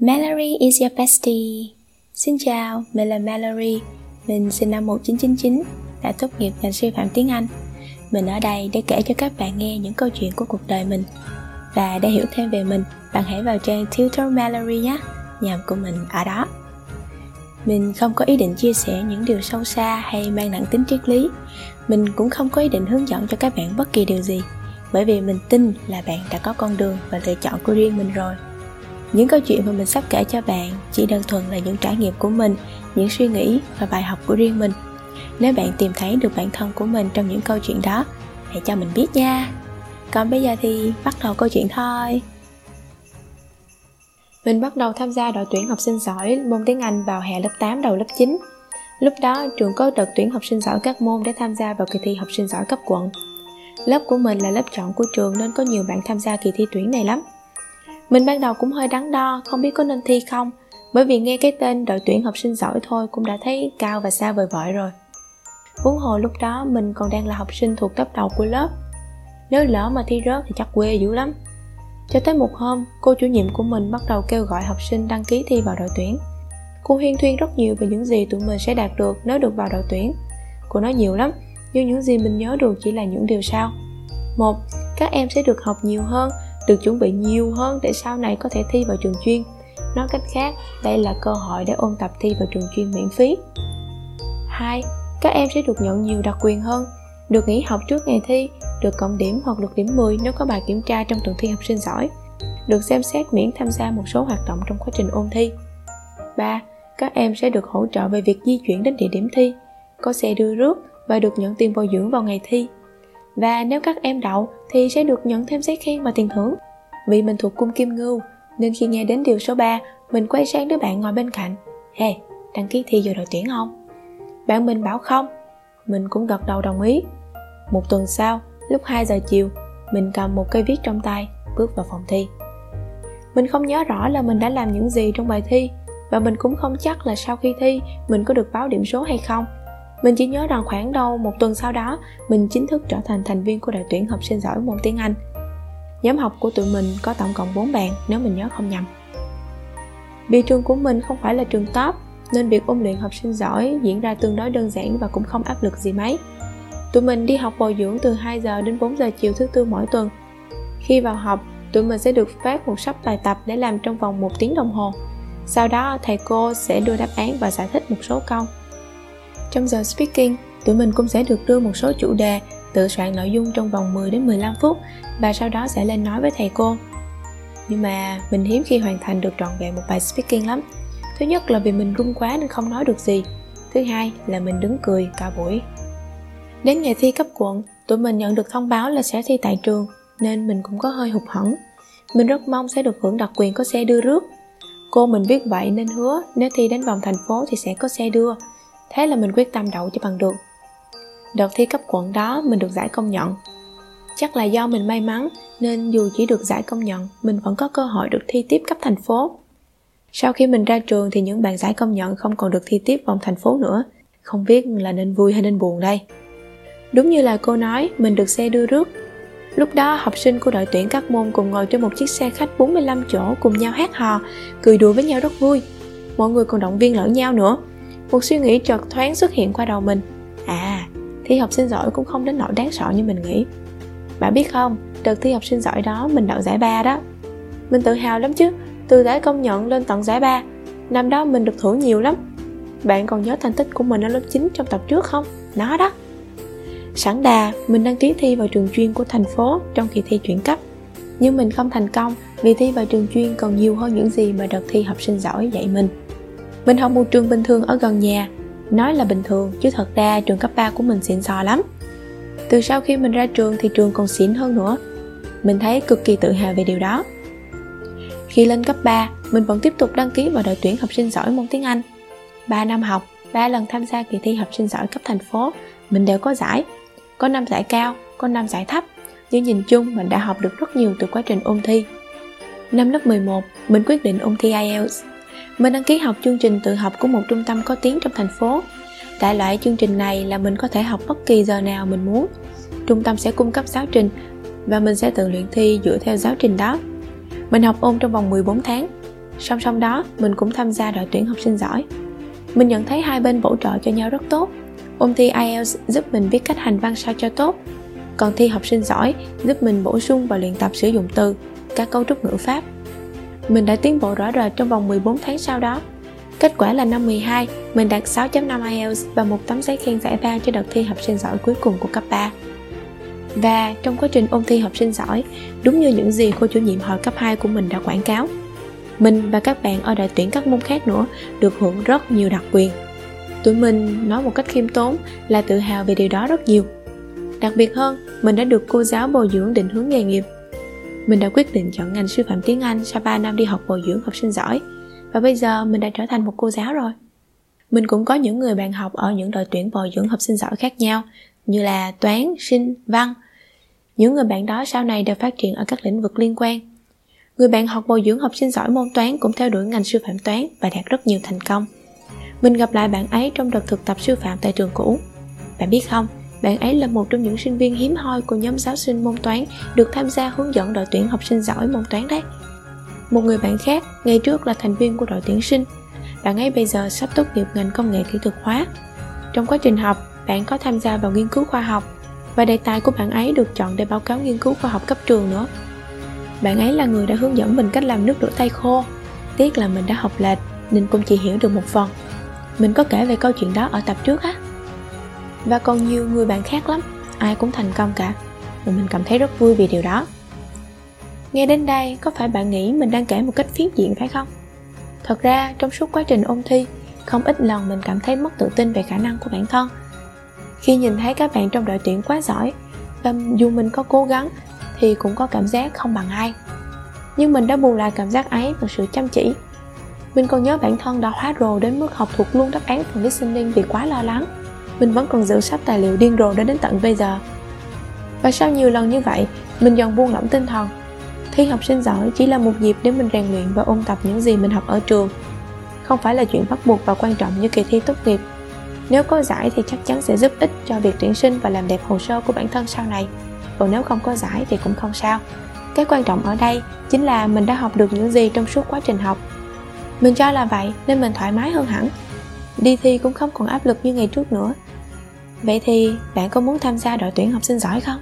Mallory is your bestie. Xin chào, mình là Mallory. Mình sinh năm 1999, đã tốt nghiệp ngành sư phạm tiếng Anh. Mình ở đây để kể cho các bạn nghe những câu chuyện của cuộc đời mình. Và để hiểu thêm về mình, bạn hãy vào trang Tutor Mallory nhé. Nhà của mình ở đó. Mình không có ý định chia sẻ những điều sâu xa hay mang nặng tính triết lý. Mình cũng không có ý định hướng dẫn cho các bạn bất kỳ điều gì, bởi vì mình tin là bạn đã có con đường và lựa chọn của riêng mình rồi. Những câu chuyện mà mình sắp kể cho bạn chỉ đơn thuần là những trải nghiệm của mình, những suy nghĩ và bài học của riêng mình. Nếu bạn tìm thấy được bản thân của mình trong những câu chuyện đó, hãy cho mình biết nha. Còn bây giờ thì bắt đầu câu chuyện thôi. Mình bắt đầu tham gia đội tuyển học sinh giỏi môn tiếng Anh vào hè lớp 8 đầu lớp 9. Lúc đó trường có đợt tuyển học sinh giỏi các môn để tham gia vào kỳ thi học sinh giỏi cấp quận. Lớp của mình là lớp chọn của trường nên có nhiều bạn tham gia kỳ thi tuyển này lắm. Mình ban đầu cũng hơi đắn đo, không biết có nên thi không, bởi vì nghe cái tên đội tuyển học sinh giỏi thôi cũng đã thấy cao và xa vời vợi rồi. Huống hồ lúc đó mình còn đang là học sinh thuộc top đầu của lớp. Nếu lỡ mà thi rớt thì chắc quê dữ lắm. Cho tới một hôm, cô chủ nhiệm của mình bắt đầu kêu gọi học sinh đăng ký thi vào đội tuyển. Cô huyên thuyên rất nhiều về những gì tụi mình sẽ đạt được nếu được vào đội tuyển. Cô nói nhiều lắm, nhưng những gì mình nhớ được chỉ là những điều sau. Một, các em sẽ được học nhiều hơn được chuẩn bị nhiều hơn để sau này có thể thi vào trường chuyên. Nói cách khác đây là cơ hội để ôn tập thi vào trường chuyên miễn phí. Hai các em sẽ được nhận nhiều đặc quyền hơn. Được nghỉ học trước ngày thi được cộng điểm hoặc được điểm 10 nếu có bài kiểm tra trong tuần thi học sinh giỏi. Được xem xét miễn tham gia một số hoạt động trong quá trình ôn thi. 3. Các em sẽ được hỗ trợ về việc di chuyển đến địa điểm thi, có xe đưa rước và được nhận tiền bồi dưỡng vào ngày thi và nếu các em đậu thì sẽ được nhận thêm giấy khen và tiền thưởng. Vì mình thuộc cung kim ngưu, nên khi nghe đến điều số 3, mình quay sang đứa bạn ngồi bên cạnh. Hey, đăng ký thi vào đội tuyển không? Bạn mình bảo không. Mình cũng gật đầu đồng ý. Một tuần sau, lúc 2 giờ chiều, mình cầm một cây viết trong tay, bước vào phòng thi. Mình không nhớ rõ là mình đã làm những gì trong bài thi, và mình cũng không chắc là sau khi thi mình có được báo điểm số hay không mình chỉ nhớ rằng khoảng đâu một tuần sau đó, mình chính thức trở thành thành viên của đội tuyển học sinh giỏi môn tiếng Anh. Nhóm học của tụi mình có tổng cộng 4 bạn nếu mình nhớ không nhầm. Vì trường của mình không phải là trường top, nên việc ôn luyện học sinh giỏi diễn ra tương đối đơn giản và cũng không áp lực gì mấy. Tụi mình đi học bồi dưỡng từ 2 giờ đến 4 giờ chiều thứ tư mỗi tuần. Khi vào học, tụi mình sẽ được phát một sắp bài tập để làm trong vòng một tiếng đồng hồ. Sau đó, thầy cô sẽ đưa đáp án và giải thích một số câu. Trong giờ speaking, tụi mình cũng sẽ được đưa một số chủ đề, tự soạn nội dung trong vòng 10 đến 15 phút và sau đó sẽ lên nói với thầy cô. Nhưng mà mình hiếm khi hoàn thành được trọn vẹn một bài speaking lắm. Thứ nhất là vì mình run quá nên không nói được gì. Thứ hai là mình đứng cười cả buổi. Đến ngày thi cấp quận, tụi mình nhận được thông báo là sẽ thi tại trường nên mình cũng có hơi hụt hẫng. Mình rất mong sẽ được hưởng đặc quyền có xe đưa rước. Cô mình biết vậy nên hứa nếu thi đến vòng thành phố thì sẽ có xe đưa Thế là mình quyết tâm đậu cho bằng được. Đợt thi cấp quận đó mình được giải công nhận. Chắc là do mình may mắn Nên dù chỉ được giải công nhận Mình vẫn có cơ hội được thi tiếp cấp thành phố. Sau khi mình ra trường Thì những bạn giải công nhận không còn được thi tiếp vòng thành phố nữa. Không biết là nên vui hay nên buồn đây. Đúng như là cô nói Mình được xe đưa rước. Lúc đó học sinh của đội tuyển các môn cùng ngồi trên một chiếc xe khách 45 chỗ cùng nhau hát hò, cười đùa với nhau rất vui. Mọi người còn động viên lẫn nhau nữa một suy nghĩ chợt thoáng xuất hiện qua đầu mình. À thi học sinh giỏi cũng không đến nỗi đáng sợ như mình nghĩ. Bạn biết không, đợt thi học sinh giỏi đó mình đậu giải ba đó. Mình tự hào lắm chứ, từ giải công nhận lên tận giải ba. Năm đó mình được thưởng nhiều lắm. Bạn còn nhớ thành tích của mình ở lớp 9 trong tập trước không? Nó đó. Sẵn đà, mình đăng ký thi vào trường chuyên của thành phố trong kỳ thi chuyển cấp. Nhưng mình không thành công vì thi vào trường chuyên còn nhiều hơn những gì mà đợt thi học sinh giỏi dạy mình mình học một trường bình thường ở gần nhà. Nói là bình thường chứ thật ra trường cấp 3 của mình xịn sò lắm. Từ sau khi mình ra trường thì trường còn xịn hơn nữa. Mình thấy cực kỳ tự hào về điều đó. Khi lên cấp 3, mình vẫn tiếp tục đăng ký vào đội tuyển học sinh giỏi môn tiếng Anh. 3 năm học, 3 lần tham gia kỳ thi học sinh giỏi cấp thành phố Mình đều có giải. Có năm giải cao, có năm giải thấp. Nhưng nhìn chung mình đã học được rất nhiều từ quá trình ôn thi. Năm lớp 11, mình quyết định ôn thi IELTS mình đăng ký học chương trình tự học của một trung tâm có tiếng trong thành phố. Đại loại chương trình này là mình có thể học bất kỳ giờ nào mình muốn. Trung tâm sẽ cung cấp giáo trình và mình sẽ tự luyện thi dựa theo giáo trình đó. Mình học ôn trong vòng 14 tháng. song song đó, mình cũng tham gia đội tuyển học sinh giỏi mình nhận thấy hai bên bổ trợ cho nhau rất tốt ôn thi ielts giúp mình biết cách hành văn sao cho tốt còn thi học sinh giỏi giúp mình bổ sung và luyện tập sử dụng từ các cấu trúc ngữ pháp mình đã tiến bộ rõ rệt trong vòng 14 tháng sau đó Kết quả là năm 12, mình đạt 6.5 IELTS và một tấm giấy khen giải ba cho đợt thi học sinh giỏi cuối cùng của cấp 3. Và trong quá trình ôn thi học sinh giỏi, đúng như những gì cô chủ nhiệm hồi cấp 2 của mình đã quảng cáo, mình và các bạn ở đội tuyển các môn khác nữa được hưởng rất nhiều đặc quyền. Tụi mình nói một cách khiêm tốn là tự hào về điều đó rất nhiều. Đặc biệt hơn, mình đã được cô giáo bồi dưỡng định hướng nghề nghiệp. Mình đã quyết định chọn ngành sư phạm tiếng Anh sau 3 năm đi học bồi dưỡng học sinh giỏi và bây giờ mình đã trở thành một cô giáo rồi. Mình cũng có những người bạn học ở những đội tuyển bồi dưỡng học sinh giỏi khác nhau như là toán, sinh, văn. Những người bạn đó sau này đều phát triển ở các lĩnh vực liên quan. Người bạn học bồi dưỡng học sinh giỏi môn toán cũng theo đuổi ngành sư phạm toán và đạt rất nhiều thành công. Mình gặp lại bạn ấy trong đợt thực tập sư phạm tại trường cũ. Bạn biết không, bạn ấy là một trong những sinh viên hiếm hoi của nhóm giáo sinh môn toán được tham gia hướng dẫn đội tuyển học sinh giỏi môn toán đấy. Một người bạn khác, ngày trước là thành viên của đội tuyển sinh. Bạn ấy bây giờ sắp tốt nghiệp ngành công nghệ kỹ thuật hóa. Trong quá trình học, bạn có tham gia vào nghiên cứu khoa học và đề tài của bạn ấy được chọn để báo cáo nghiên cứu khoa học cấp trường nữa. Bạn ấy là người đã hướng dẫn mình cách làm nước rửa tay khô. Tiếc là mình đã học lệch nên cũng chỉ hiểu được một phần. Mình có kể về câu chuyện đó ở tập trước á. Và còn nhiều người bạn khác lắm, ai cũng thành công cả. Và mình cảm thấy rất vui vì điều đó. Nghe đến đây, có phải bạn nghĩ mình đang kể một cách phiến diện phải không? Thật ra, trong suốt quá trình ôn thi, không ít lần mình cảm thấy mất tự tin về khả năng của bản thân. Khi nhìn thấy các bạn trong đội tuyển quá giỏi, và dù mình có cố gắng thì cũng có cảm giác không bằng ai. Nhưng mình đã bù lại cảm giác ấy bằng sự chăm chỉ. Mình còn nhớ bản thân đã hóa rồ đến mức học thuộc luôn đáp án phần listening vì quá lo lắng. Mình vẫn còn giữ sắp tài liệu điên rồ đến đến tận bây giờ. Và sau nhiều lần như vậy, mình dần buông lỏng tinh thần Thi học sinh giỏi chỉ là một dịp để mình rèn luyện và ôn tập những gì mình học ở trường. Không phải là chuyện bắt buộc và quan trọng như kỳ thi tốt nghiệp. Nếu có giải thì chắc chắn sẽ giúp ích cho việc tuyển sinh và làm đẹp hồ sơ của bản thân sau này. Còn nếu không có giải thì cũng không sao. Cái quan trọng ở đây chính là mình đã học được những gì trong suốt quá trình học. Mình cho là vậy nên mình thoải mái hơn hẳn. Đi thi cũng không còn áp lực như ngày trước nữa. Vậy thì bạn có muốn tham gia đội tuyển học sinh giỏi không?